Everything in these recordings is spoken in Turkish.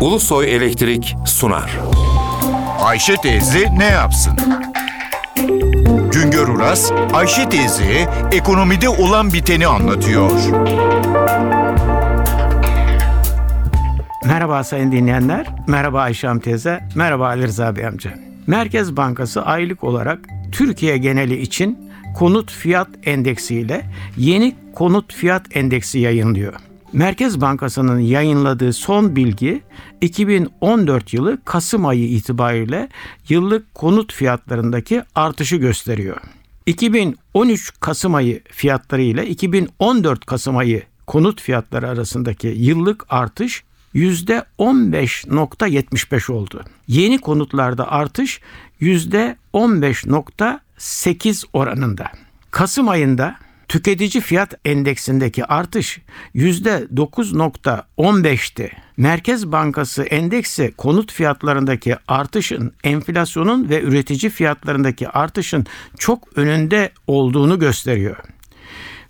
Ulusoy Elektrik sunar. Ayşe teyze ne yapsın? Güngör Uras, Ayşe teyze ekonomide olan biteni anlatıyor. Merhaba sayın dinleyenler, merhaba Ayşem teyze, merhaba Ali Rıza Bey amca. Merkez Bankası aylık olarak Türkiye geneli için konut fiyat endeksi ile yeni konut fiyat endeksi yayınlıyor. Merkez Bankası'nın yayınladığı son bilgi 2014 yılı Kasım ayı itibariyle yıllık konut fiyatlarındaki artışı gösteriyor. 2013 Kasım ayı fiyatları ile 2014 Kasım ayı konut fiyatları arasındaki yıllık artış %15.75 oldu. Yeni konutlarda artış %15.8 oranında. Kasım ayında tüketici fiyat endeksindeki artış %9.15'ti. Merkez Bankası endeksi konut fiyatlarındaki artışın enflasyonun ve üretici fiyatlarındaki artışın çok önünde olduğunu gösteriyor.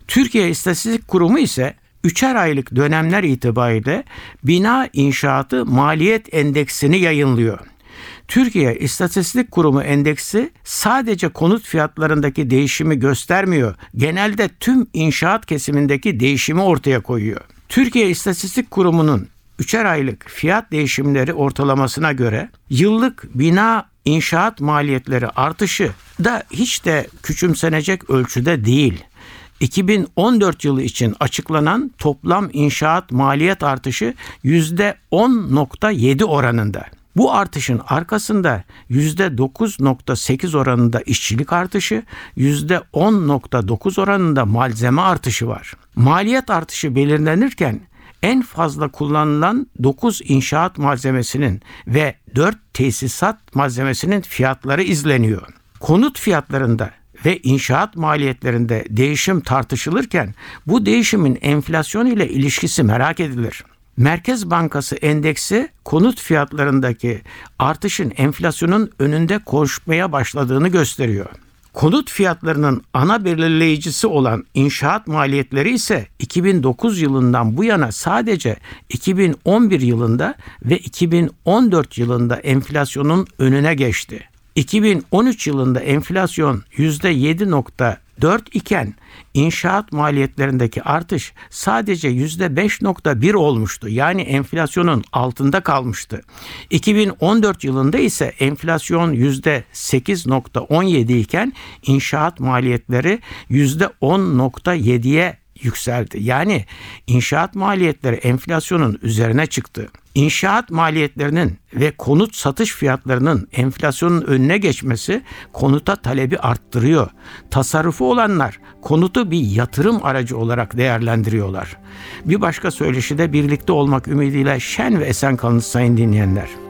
Türkiye İstatistik Kurumu ise üçer aylık dönemler itibariyle bina inşaatı maliyet endeksini yayınlıyor. Türkiye İstatistik Kurumu endeksi sadece konut fiyatlarındaki değişimi göstermiyor. Genelde tüm inşaat kesimindeki değişimi ortaya koyuyor. Türkiye İstatistik Kurumu'nun üçer aylık fiyat değişimleri ortalamasına göre yıllık bina inşaat maliyetleri artışı da hiç de küçümsenecek ölçüde değil. 2014 yılı için açıklanan toplam inşaat maliyet artışı %10.7 oranında. Bu artışın arkasında %9.8 oranında işçilik artışı, %10.9 oranında malzeme artışı var. Maliyet artışı belirlenirken en fazla kullanılan 9 inşaat malzemesinin ve 4 tesisat malzemesinin fiyatları izleniyor. Konut fiyatlarında ve inşaat maliyetlerinde değişim tartışılırken bu değişimin enflasyon ile ilişkisi merak edilir. Merkez Bankası endeksi konut fiyatlarındaki artışın enflasyonun önünde koşmaya başladığını gösteriyor. Konut fiyatlarının ana belirleyicisi olan inşaat maliyetleri ise 2009 yılından bu yana sadece 2011 yılında ve 2014 yılında enflasyonun önüne geçti. 2013 yılında enflasyon %7.4 iken inşaat maliyetlerindeki artış sadece %5.1 olmuştu. Yani enflasyonun altında kalmıştı. 2014 yılında ise enflasyon %8.17 iken inşaat maliyetleri %10.7'ye yükseldi. Yani inşaat maliyetleri enflasyonun üzerine çıktı. İnşaat maliyetlerinin ve konut satış fiyatlarının enflasyonun önüne geçmesi konuta talebi arttırıyor. Tasarrufu olanlar konutu bir yatırım aracı olarak değerlendiriyorlar. Bir başka söyleşide birlikte olmak ümidiyle şen ve esen kalın sayın dinleyenler.